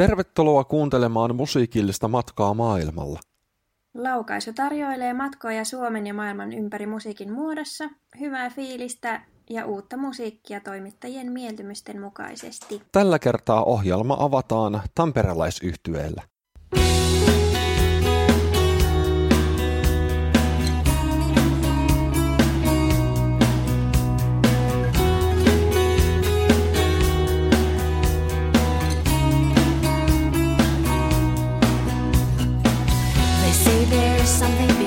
Tervetuloa kuuntelemaan musiikillista matkaa maailmalla. Laukaisu tarjoilee matkoja Suomen ja maailman ympäri musiikin muodossa, hyvää fiilistä ja uutta musiikkia toimittajien mieltymysten mukaisesti. Tällä kertaa ohjelma avataan tamperelaisyhtyeellä. something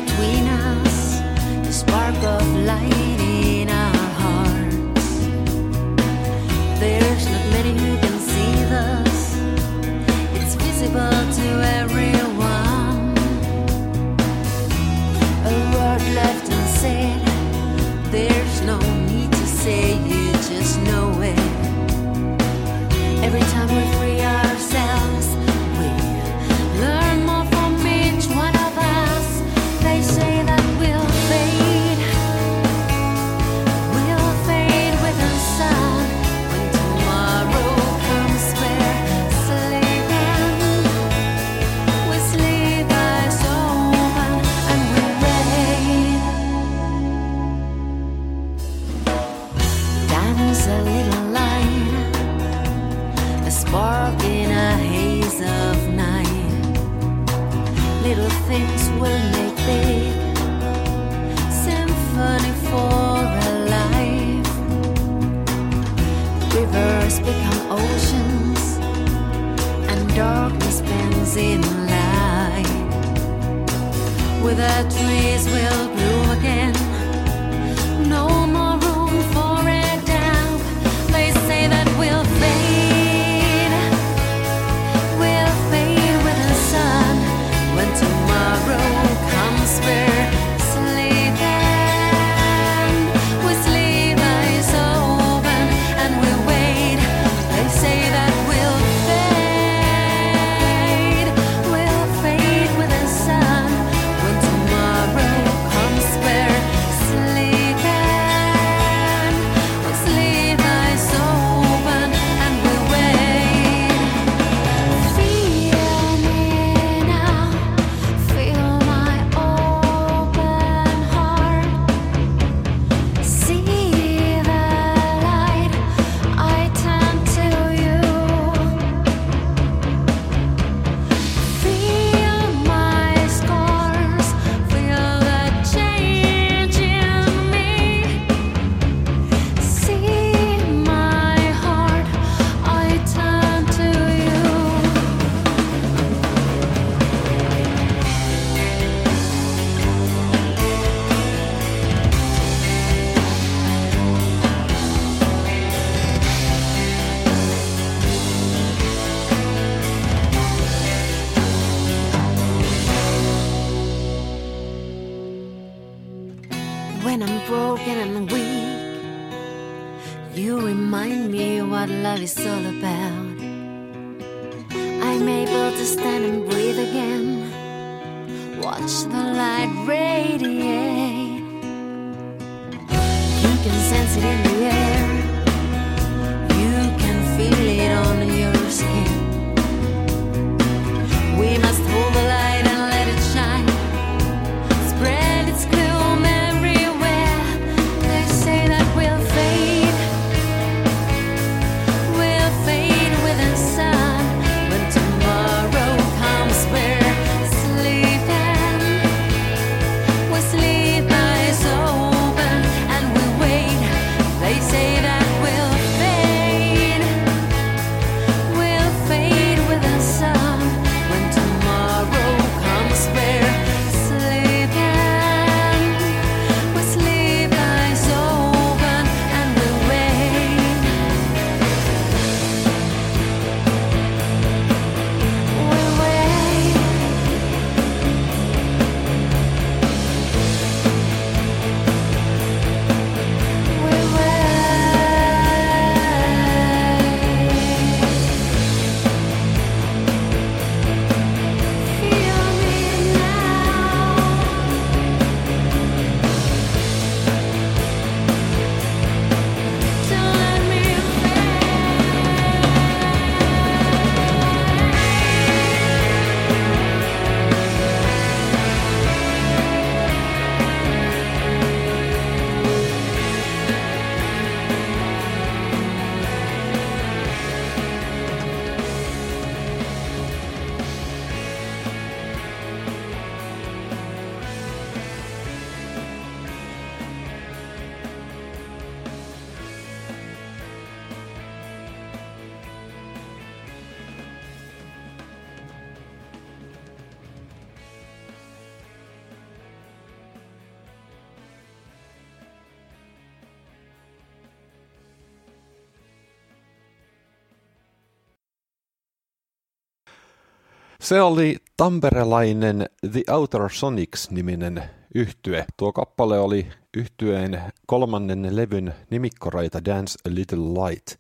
Se oli tamperelainen The Outer Sonics-niminen yhtye. Tuo kappale oli yhtyeen kolmannen levyn nimikkoraita Dance a Little Light.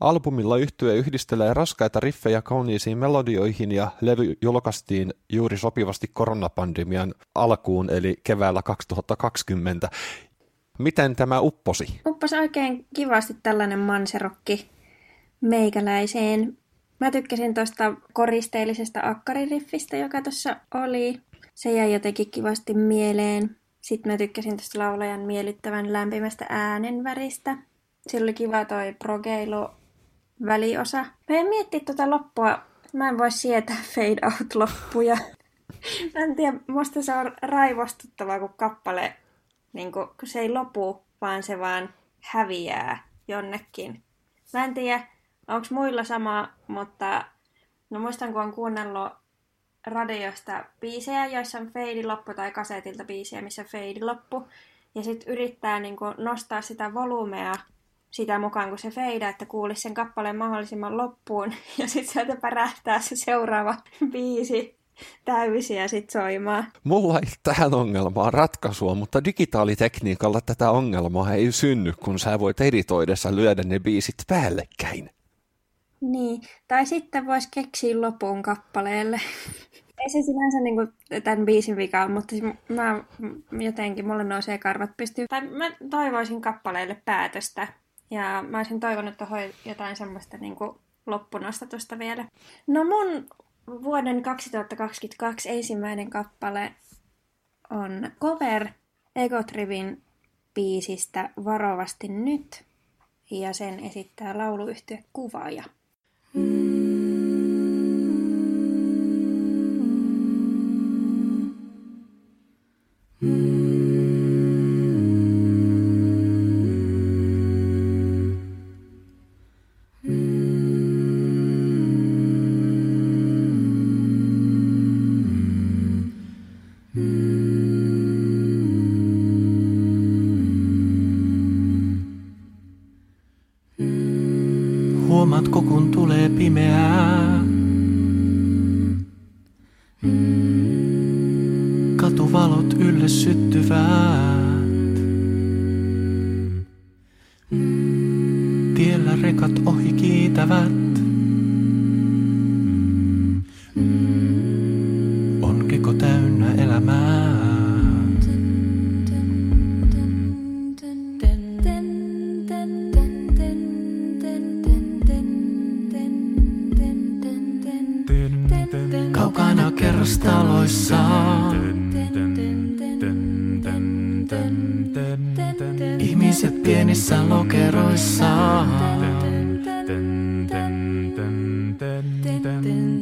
Albumilla yhtye yhdistelee raskaita riffejä kauniisiin melodioihin ja levy julkaistiin juuri sopivasti koronapandemian alkuun eli keväällä 2020. Miten tämä upposi? Upposi oikein kivasti tällainen manserokki meikäläiseen. Mä tykkäsin tuosta koristeellisesta akkaririffistä, joka tuossa oli. Se jäi jotenkin kivasti mieleen. Sitten mä tykkäsin tuosta laulajan miellyttävän lämpimästä äänenväristä. Sillä oli kiva toi progeilu väliosa. Mä en mietti tuota loppua. Mä en voi sietää fade out loppuja. Mä en tiedä, musta se on raivostuttavaa, kun kappale, niin kun, se ei lopu, vaan se vaan häviää jonnekin. Mä en tiedä, onko muilla sama, mutta no muistan, kun on kuunnellut radiosta biisejä, joissa on fade loppu tai kasetilta biisejä, missä fade loppu. Ja sitten yrittää niin kun, nostaa sitä volumea sitä mukaan, kun se feida, että kuulisi sen kappaleen mahdollisimman loppuun. Ja sitten sieltä pärähtää se seuraava biisi täysiä sit soimaan. Mulla ei tähän ongelmaan ratkaisua, mutta digitaalitekniikalla tätä ongelmaa ei synny, kun sä voit editoidessa lyödä ne biisit päällekkäin. Niin, tai sitten voisi keksiä lopun kappaleelle. Ei se sinänsä niin kuin tämän biisin vika mutta mä jotenkin, mulle nousee karvat pystyy. Tai mä toivoisin kappaleelle päätöstä. Ja mä olisin toivonut tuohon jotain semmoista niin kuin loppunostatusta vielä. No mun vuoden 2022 ensimmäinen kappale on cover Egotrivin biisistä Varovasti nyt. Ja sen esittää lauluyhtiö Kuvaaja. Pienissä lokeroissa.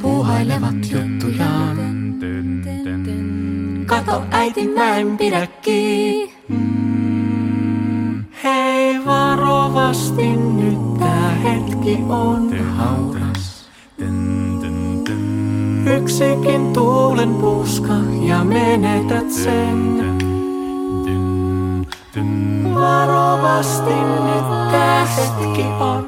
Puuhailevat juttujaan. Kato äiti, mä en pidä. Hei varovasti nyt tää hetki on hauras. Yksikin Varovasti nyt hetki on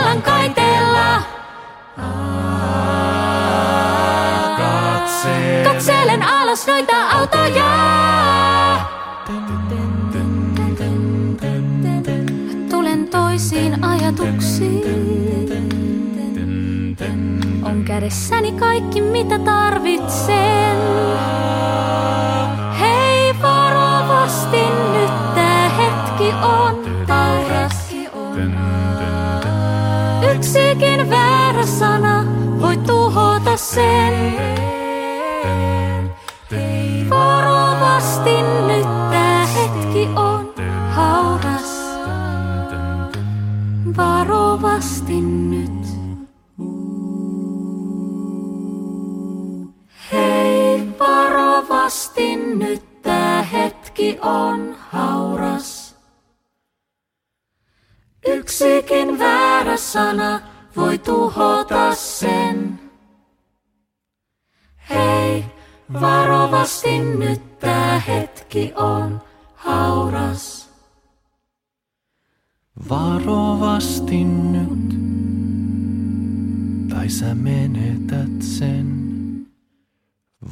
sillan kaiteella. Katselen alas noita autoja. Tulen toisiin ajatuksiin. On kädessäni kaikki mitä tarvitsen. Yksikin väärä sana voi tuhota sen. Varovasti nyt tämä hetki on hauras. Varovasti nyt. Hei, varovasti nyt tämä hetki on hauras. Yksikin väärä sana voi tuhota sen. Hei, varovasti nyt, tää hetki on hauras. Varovasti nyt, tai sä menetät sen.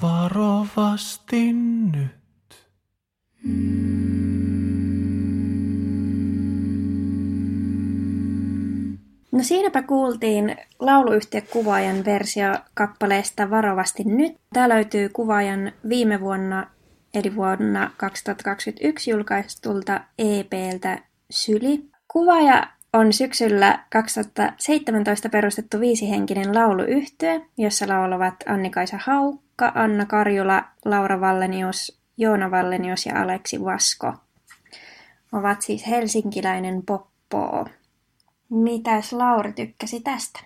Varovasti nyt. No siinäpä kuultiin lauluyhtiökuvaajan versio kappaleesta Varovasti nyt. Tämä löytyy kuvaajan viime vuonna, eli vuonna 2021 julkaistulta EPltä Syli. Kuvaaja on syksyllä 2017 perustettu viisihenkinen lauluyhtye, jossa laulavat Annikaisa Haukka, Anna Karjula, Laura Vallenius, Joona Vallenius ja Aleksi Vasko. Ovat siis helsinkiläinen poppo. Mitäs Lauri tykkäsi tästä?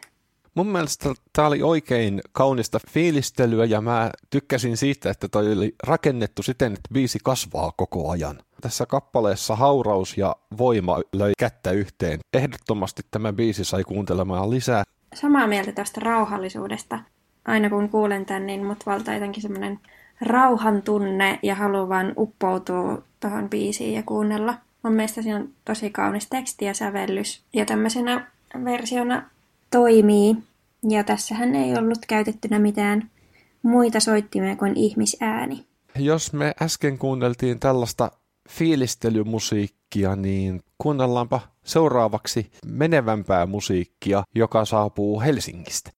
Mun mielestä tämä oli oikein kaunista fiilistelyä ja mä tykkäsin siitä, että toi oli rakennettu siten, että biisi kasvaa koko ajan. Tässä kappaleessa hauraus ja voima löi kättä yhteen. Ehdottomasti tämä biisi sai kuuntelemaan lisää. Samaa mieltä tästä rauhallisuudesta. Aina kun kuulen tämän, niin mut valtaa jotenkin semmoinen rauhan tunne ja haluan vaan uppoutua tuohon biisiin ja kuunnella. Mun mielestä siinä on tosi kaunis teksti ja sävellys. Ja tämmöisenä versiona toimii. Ja tässähän ei ollut käytettynä mitään muita soittimia kuin ihmisääni. Jos me äsken kuunneltiin tällaista fiilistelymusiikkia, niin kuunnellaanpa seuraavaksi menevämpää musiikkia, joka saapuu Helsingistä.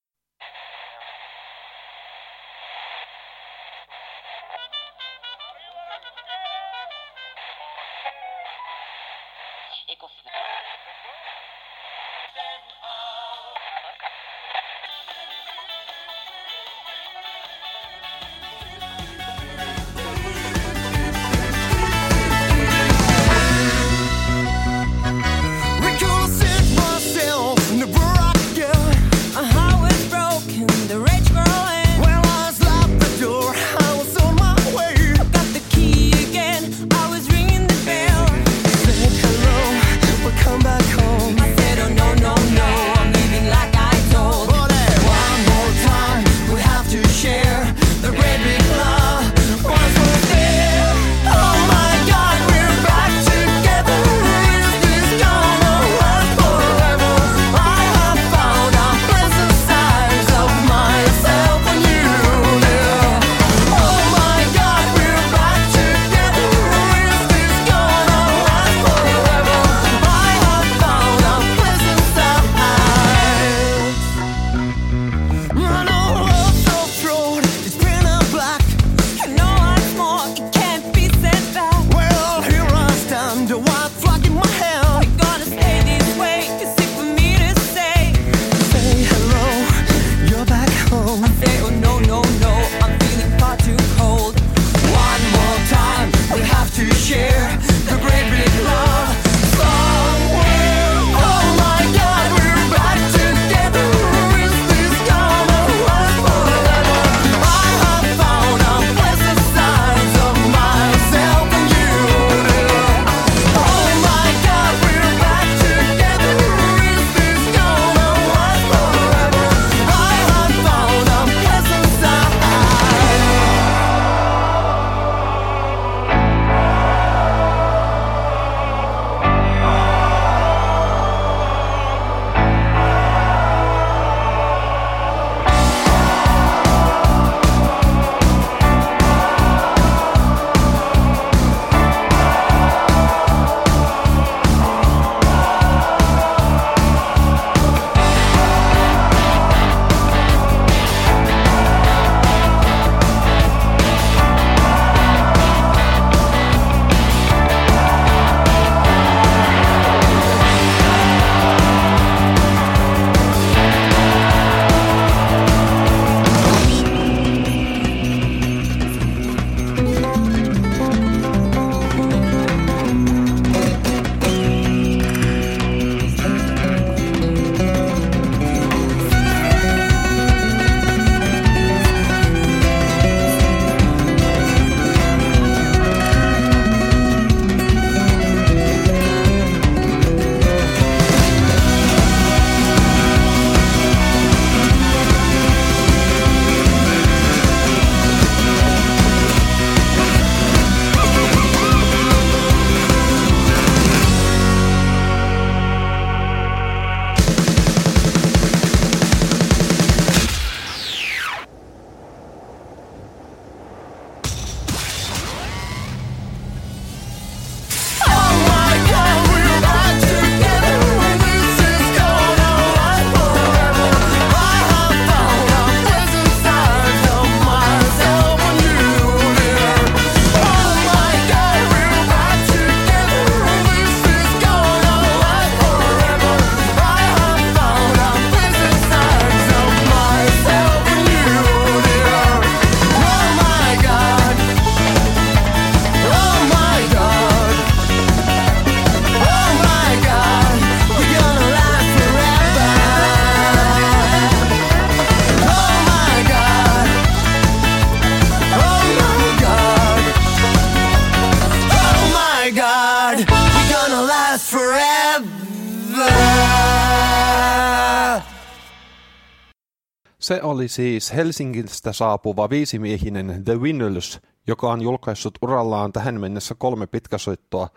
Se oli siis Helsingistä saapuva viisimiehinen The Winners, joka on julkaissut urallaan tähän mennessä kolme pitkäsoittoa.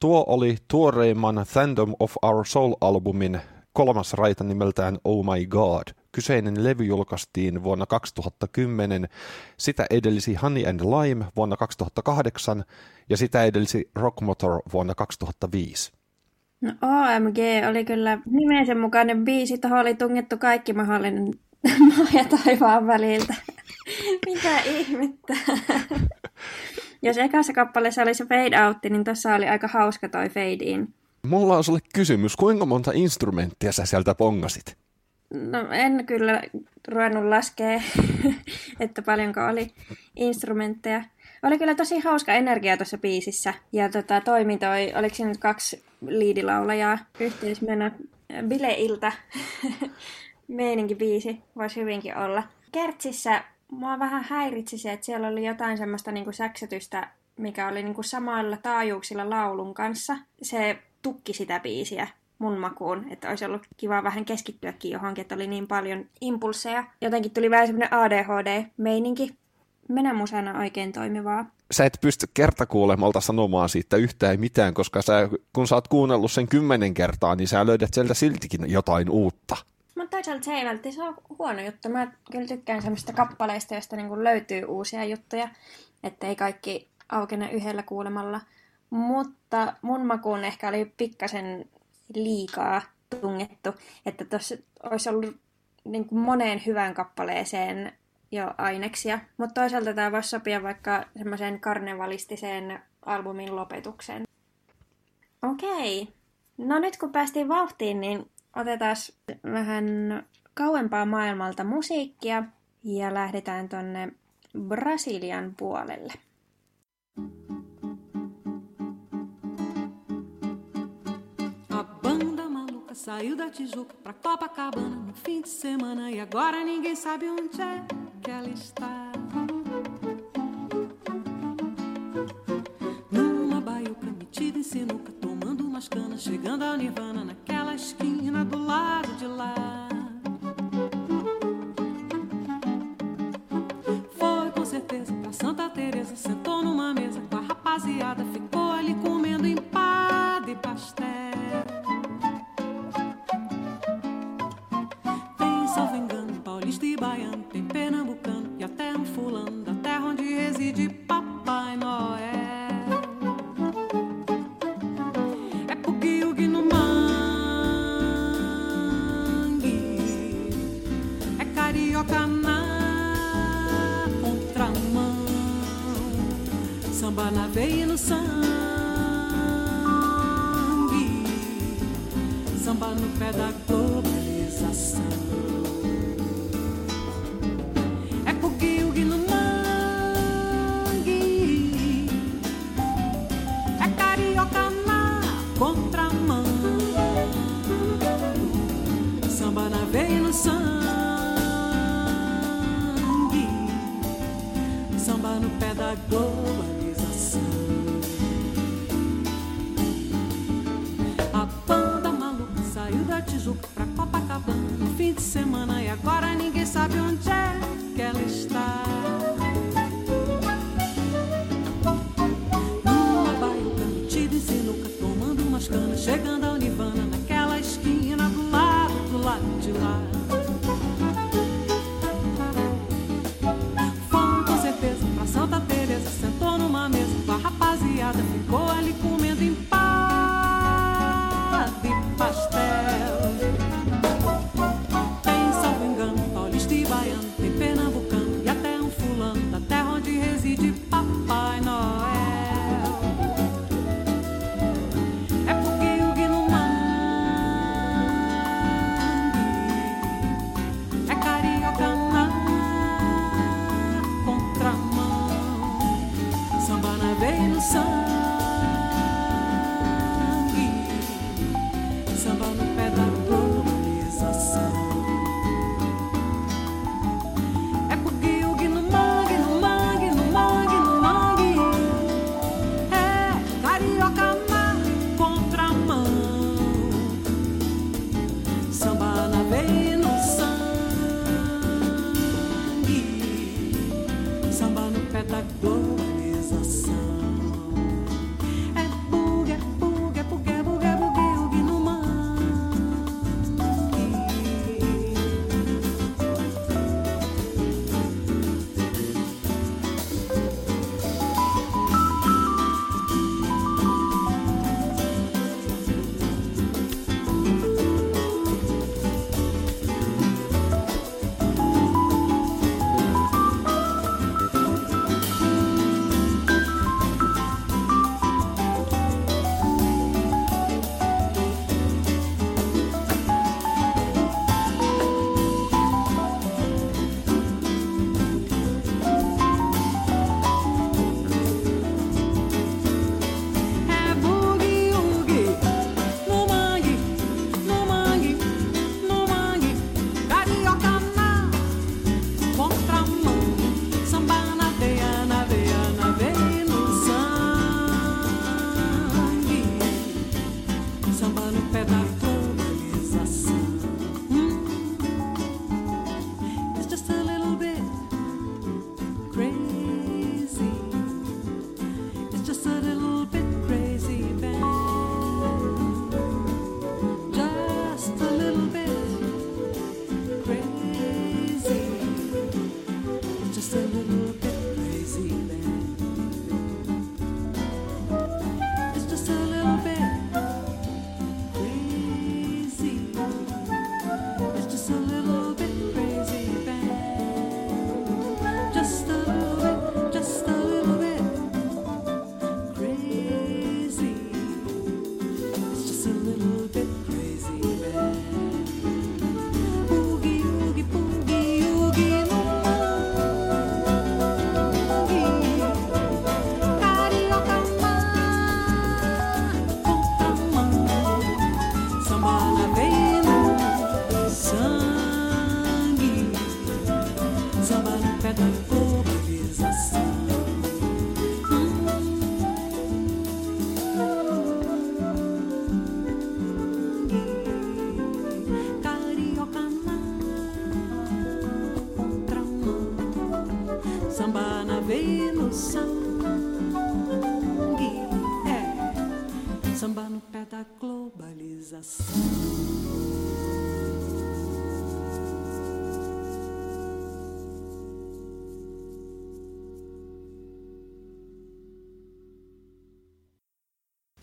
Tuo oli tuoreimman Thandom of Our Soul-albumin kolmas raita nimeltään Oh My God. Kyseinen levy julkaistiin vuonna 2010, sitä edelsi Honey and Lime vuonna 2008 ja sitä edelsi Rockmotor vuonna 2005. No OMG oli kyllä nimensä mukainen biisi, tuohon oli tungettu kaikki mahdollinen maa ja taivaan väliltä. Mitä ihmettä? Jos ekassa kappaleessa oli se fade out, niin tuossa oli aika hauska toi fade in. Mulla on sulle kysymys, kuinka monta instrumenttia sä sieltä pongasit? No en kyllä ruvennut laskea, että paljonko oli instrumentteja. Oli kyllä tosi hauska energia tuossa biisissä. Ja tota, toimi toi, oliko siinä nyt kaksi liidilaulajaa yhteismennä bileiltä. Meininki biisi voisi hyvinkin olla. Kertsissä mua vähän häiritsi se, että siellä oli jotain semmoista niinku säksytystä, mikä oli niinku samoilla taajuuksilla laulun kanssa. Se tukki sitä biisiä mun makuun, että olisi ollut kiva vähän keskittyäkin johonkin, että oli niin paljon impulseja. Jotenkin tuli vähän semmoinen ADHD-meininki. Menä musana oikein toimivaa. Sä et pysty kertakuulemalta sanomaan siitä yhtään mitään, koska sä, kun sä oot kuunnellut sen kymmenen kertaa, niin sä löydät sieltä siltikin jotain uutta. Mutta toisaalta se ei välttämättä ole huono juttu. Mä kyllä tykkään semmoista kappaleista, joista niin löytyy uusia juttuja, että ei kaikki aukene yhdellä kuulemalla. Mutta mun makuun ehkä oli pikkasen liikaa tungettu, että tuossa olisi ollut niin kuin moneen hyvään kappaleeseen jo aineksia. Mutta toisaalta tämä voisi sopia vaikka semmoiseen karnevalistiseen albumin lopetukseen. Okei. No nyt kun päästiin vauhtiin, niin otetaan vähän kauempaa maailmalta musiikkia ja lähdetään tonne Brasilian puolelle. Saiu da Tijuca pra Copacabana no fim de semana e agora ninguém sabe onde é que ela está. Numa baiuca metida em sinuca, umas canas, chegando ao Nirvana naquela esquina do lado de lá. Foi com certeza pra Santa Teresa, sentou numa mesa com a rapaziada, ficou ali comendo empada e pastel. Tem salvo engano, paulista e baiano, tem pernambucano e até um fulano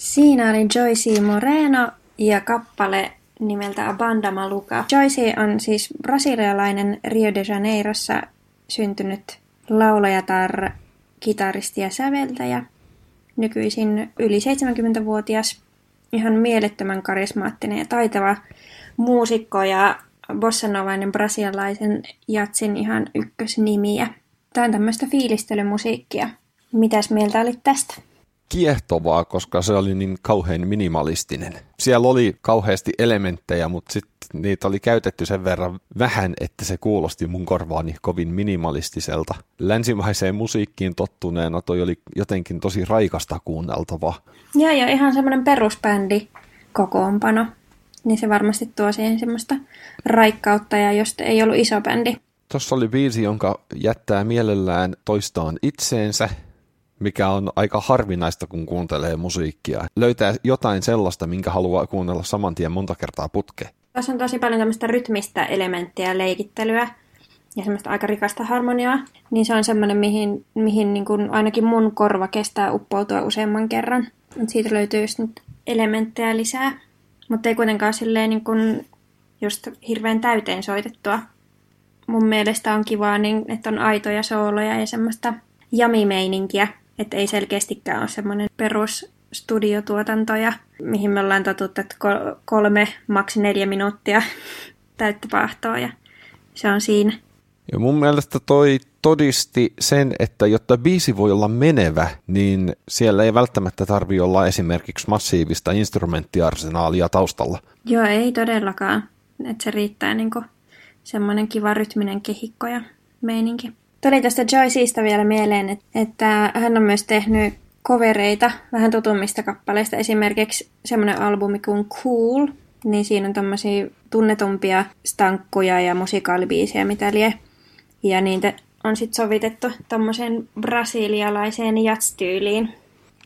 Siinä oli Joyce Moreno ja kappale nimeltä Abanda Maluka. Joyce on siis brasilialainen Rio de Janeirossa syntynyt laulajatar, kitaristi ja säveltäjä. Nykyisin yli 70-vuotias, ihan mielettömän karismaattinen ja taitava muusikko ja bossanovainen brasilialaisen jatsin ihan ykkösnimiä. Tämä on tämmöistä fiilistelymusiikkia. Mitäs mieltä olit tästä? Kiehtovaa, koska se oli niin kauhean minimalistinen. Siellä oli kauheasti elementtejä, mutta sitten niitä oli käytetty sen verran vähän, että se kuulosti mun korvaani kovin minimalistiselta. Länsimaiseen musiikkiin tottuneena toi oli jotenkin tosi raikasta kuunneltavaa. Joo, ja ihan semmoinen perusbändi kokoonpano. Niin se varmasti tuo siihen semmoista raikkautta, ja jos ei ollut iso bändi. Tuossa oli biisi, jonka jättää mielellään toistaan itseensä, mikä on aika harvinaista, kun kuuntelee musiikkia. Löytää jotain sellaista, minkä haluaa kuunnella saman tien monta kertaa putke. Tässä on tosi paljon tämmöistä rytmistä elementtiä leikittelyä ja semmoista aika rikasta harmoniaa, niin se on semmoinen, mihin, mihin niin kuin ainakin mun korva kestää uppoutua useamman kerran. Mut siitä löytyy just nyt elementtejä lisää, mutta ei kuitenkaan silleen niin kuin just hirveän täyteen soitettua. Mun mielestä on kivaa, niin, että on aitoja sooloja ja semmoista jamimeininkiä, että ei selkeästikään ole semmoinen perusstudiotuotanto, ja mihin me ollaan totuttu, että kol- kolme, maksi neljä minuuttia täyttä pahtoa, ja se on siinä. Ja mun mielestä toi todisti sen, että jotta biisi voi olla menevä, niin siellä ei välttämättä tarvi olla esimerkiksi massiivista instrumenttiarsenaalia taustalla. Joo, ei todellakaan. Että se riittää niinku semmoinen kiva rytminen kehikko ja meininki. Tuli tästä Joyceista vielä mieleen, et- että hän on myös tehnyt kovereita vähän tutummista kappaleista. Esimerkiksi semmoinen albumi kuin Cool, niin siinä on tommosia tunnetumpia stankkuja ja musikaalibiisejä, mitä lie. Ja niitä on sitten sovitettu tommoseen brasilialaiseen jatstyyliin.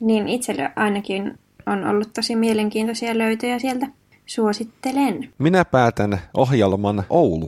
Niin itselle ainakin on ollut tosi mielenkiintoisia löytöjä sieltä. Suosittelen. Minä päätän ohjelman Oulu.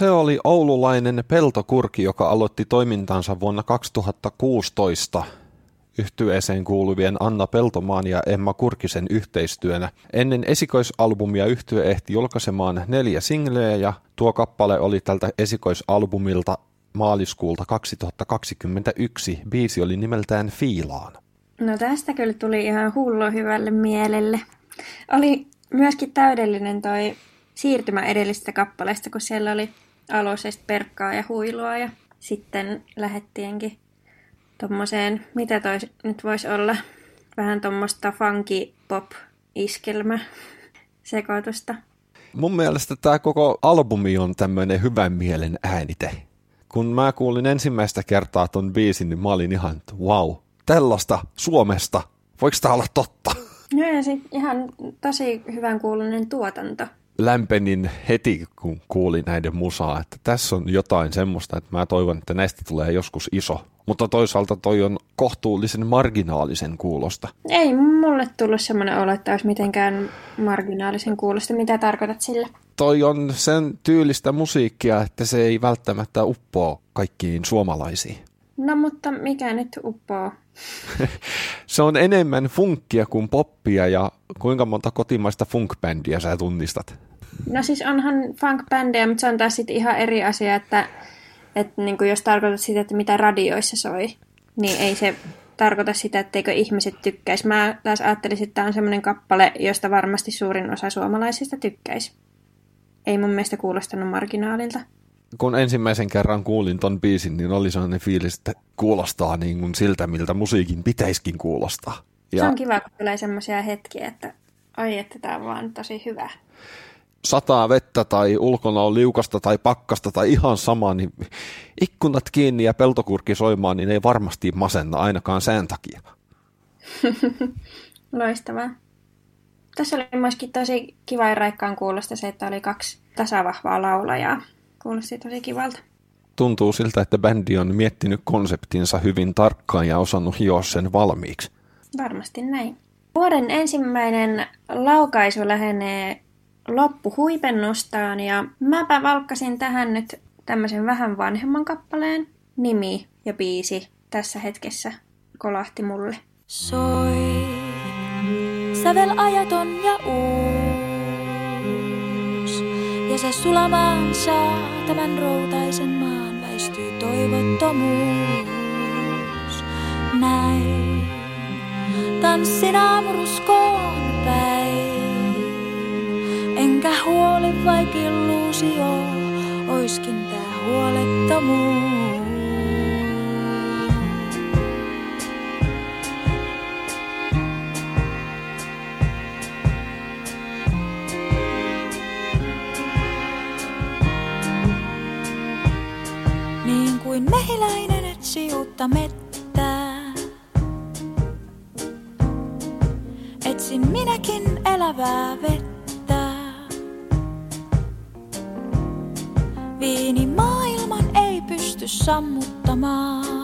Se oli oululainen peltokurki, joka aloitti toimintansa vuonna 2016 yhtyeeseen kuuluvien Anna Peltomaan ja Emma Kurkisen yhteistyönä. Ennen esikoisalbumia yhtye ehti julkaisemaan neljä singleä ja tuo kappale oli tältä esikoisalbumilta maaliskuulta 2021. Biisi oli nimeltään Fiilaan. No tästä kyllä tuli ihan hullu hyvälle mielelle. Oli myöskin täydellinen toi siirtymä edellisestä kappaleesta, kun siellä oli alueesta perkkaa ja huilua ja sitten lähettiinkin tommoseen, mitä toi nyt voisi olla, vähän tuommoista funky pop iskelmä sekoitusta. Mun mielestä tämä koko albumi on tämmöinen hyvän mielen äänite. Kun mä kuulin ensimmäistä kertaa ton biisin, niin mä olin ihan, että wow, tällaista Suomesta, voiko tämä olla totta? No ja sit ihan tosi hyvän kuulunen tuotanto. Lämpenin heti, kun kuulin näiden musaa, että tässä on jotain semmoista, että mä toivon, että näistä tulee joskus iso. Mutta toisaalta toi on kohtuullisen marginaalisen kuulosta. Ei mulle tullut semmoinen olo, että olisi mitenkään marginaalisen kuulosta. Mitä tarkoitat sillä? Toi on sen tyylistä musiikkia, että se ei välttämättä uppoa kaikkiin suomalaisiin. No mutta mikä nyt uppoo? Se on enemmän funkkia kuin poppia ja kuinka monta kotimaista funkbändiä sä tunnistat? No siis onhan funk-bändejä, mutta se on taas sitten ihan eri asia, että, että niin kuin jos tarkoitat sitä, että mitä radioissa soi, niin ei se tarkoita sitä, etteikö ihmiset tykkäisi. Mä taas ajattelisin, että tämä on semmoinen kappale, josta varmasti suurin osa suomalaisista tykkäisi. Ei mun mielestä kuulostanut marginaalilta. Kun ensimmäisen kerran kuulin ton biisin, niin oli sellainen fiilis, että kuulostaa niin kuin siltä, miltä musiikin pitäisikin kuulostaa. Ja... Se on kiva, kun tulee semmoisia hetkiä, että ai, että tämä on vaan tosi hyvä. Sataa vettä tai ulkona on liukasta tai pakkasta tai ihan sama, niin ikkunat kiinni ja peltokurkki soimaan, niin ei varmasti masenna ainakaan sään takia. Loistavaa. Tässä oli myöskin tosi kiva ja raikkaan kuulosta se, että oli kaksi tasavahvaa laulajaa. Kuulosti tosi kivalta. Tuntuu siltä, että bändi on miettinyt konseptinsa hyvin tarkkaan ja osannut hioa sen valmiiksi. Varmasti näin. Vuoden ensimmäinen laukaisu lähenee loppuhuipennustaan ja mäpä valkkasin tähän nyt tämmöisen vähän vanhemman kappaleen. Nimi ja biisi tässä hetkessä kolahti mulle. Soi, sävel ajaton ja uus. Ja se sulamaan saa tämän routaisen maan, väistyy toivottomuus. Näin, tanssin aamuruskoon päin. Enkä huoli vaik illuusio, oiskin tää huolettomuus. Uutta mettää. Etsin minäkin elävää vettä. Viini maailman ei pysty sammuttamaan.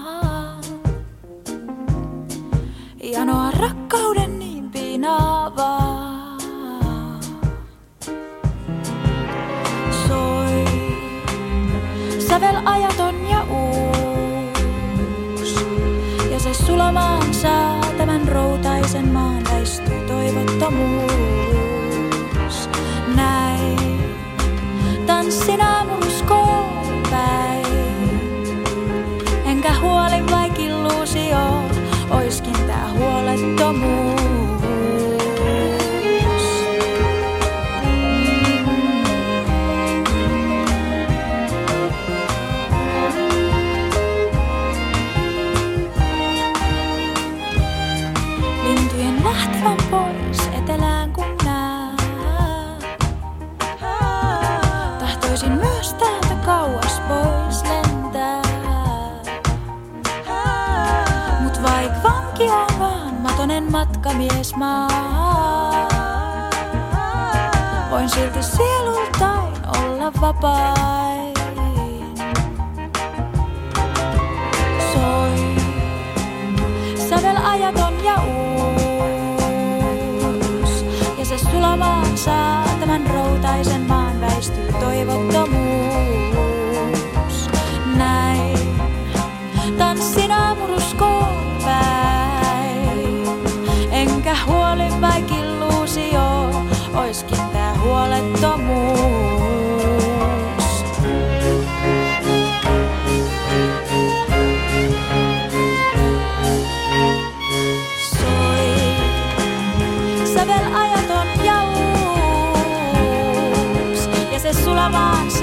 Ja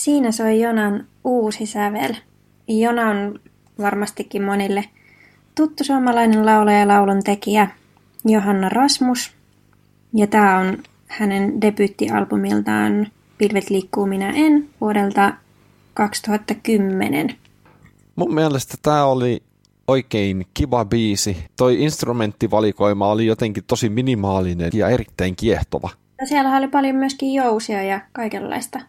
Siinä soi Jonan uusi sävel. Jona on varmastikin monille tuttu suomalainen laulaja ja laulun tekijä Johanna Rasmus. Ja tämä on hänen debyyttialbumiltaan Pilvet liikkuu minä en vuodelta 2010. Mun mielestä tämä oli oikein kiva biisi. Toi instrumenttivalikoima oli jotenkin tosi minimaalinen ja erittäin kiehtova. Ja siellä oli paljon myöskin jousia ja kaikenlaista.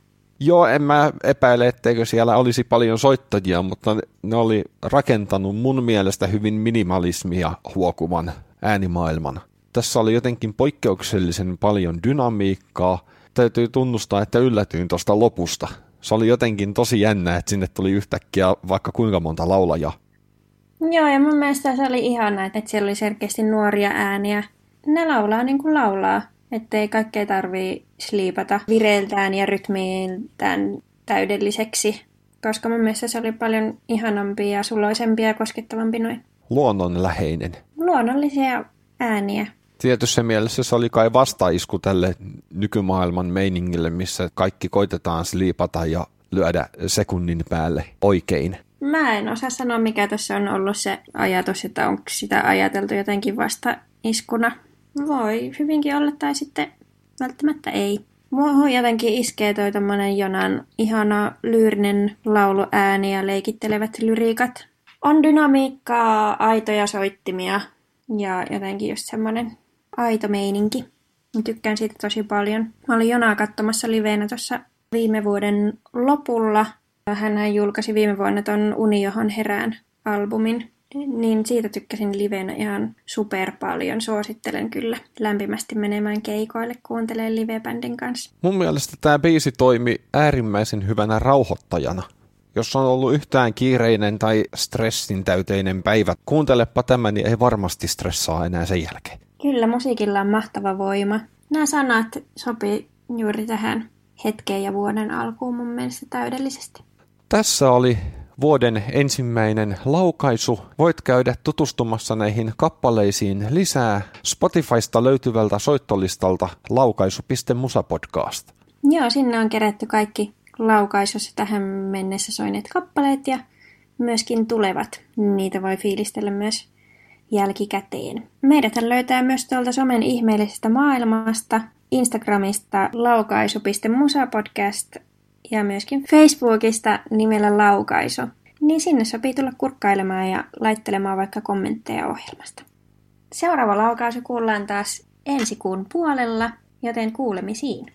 Joo, en mä epäile, etteikö siellä olisi paljon soittajia, mutta ne- oli rakentanut mun mielestä hyvin minimalismia huokuvan äänimaailman. Tässä oli jotenkin poikkeuksellisen paljon dynamiikkaa. Täytyy tunnustaa, että yllätyin tuosta lopusta. Se oli jotenkin tosi jännä, että sinne tuli yhtäkkiä vaikka kuinka monta laulajaa. Joo, ja mun mielestä se oli ihana, että siellä oli selkeästi nuoria ääniä. Ne laulaa niin kuin laulaa, ettei kaikkea tarvii sliipata vireiltään ja rytmiiltään täydelliseksi. Koska mun mielestä se oli paljon ihanampi ja suloisempi ja koskettavampi noin. Luonnonläheinen. Luonnollisia ääniä. Tietyssä mielessä se oli kai vastaisku tälle nykymaailman meiningille, missä kaikki koitetaan sliipata ja lyödä sekunnin päälle oikein. Mä en osaa sanoa, mikä tässä on ollut se ajatus, että onko sitä ajateltu jotenkin vasta iskuna. Voi hyvinkin olla, tai sitten välttämättä ei. Muuhun jotenkin iskee toi tommonen Jonan ihana lyyrinen lauluääni ja leikittelevät lyriikat. On dynamiikkaa, aitoja soittimia ja jotenkin just semmonen aito meininki. Mä tykkään siitä tosi paljon. Mä olin Jonaa katsomassa liveenä tuossa viime vuoden lopulla. Hän julkaisi viime vuonna ton Uni, johon herään albumin. Niin siitä tykkäsin livenä ihan super paljon. Suosittelen kyllä lämpimästi menemään keikoille, kuuntelemaan livebändin kanssa. Mun mielestä tämä biisi toimi äärimmäisen hyvänä rauhoittajana. Jos on ollut yhtään kiireinen tai stressin täyteinen päivä, kuuntelepa tämä, niin ei varmasti stressaa enää sen jälkeen. Kyllä, musiikilla on mahtava voima. Nämä sanat sopii juuri tähän hetkeen ja vuoden alkuun mun mielestä täydellisesti. Tässä oli vuoden ensimmäinen laukaisu. Voit käydä tutustumassa näihin kappaleisiin lisää Spotifysta löytyvältä soittolistalta laukaisu.musapodcast. Joo, sinne on kerätty kaikki laukaisussa tähän mennessä soineet kappaleet ja myöskin tulevat. Niitä voi fiilistellä myös jälkikäteen. Meidät löytää myös tuolta somen ihmeellisestä maailmasta, Instagramista laukaisu.musapodcast ja myöskin Facebookista nimellä Laukaisu. Niin sinne sopii tulla kurkkailemaan ja laittelemaan vaikka kommentteja ohjelmasta. Seuraava laukaisu kuullaan taas ensi kuun puolella, joten kuulemisiin.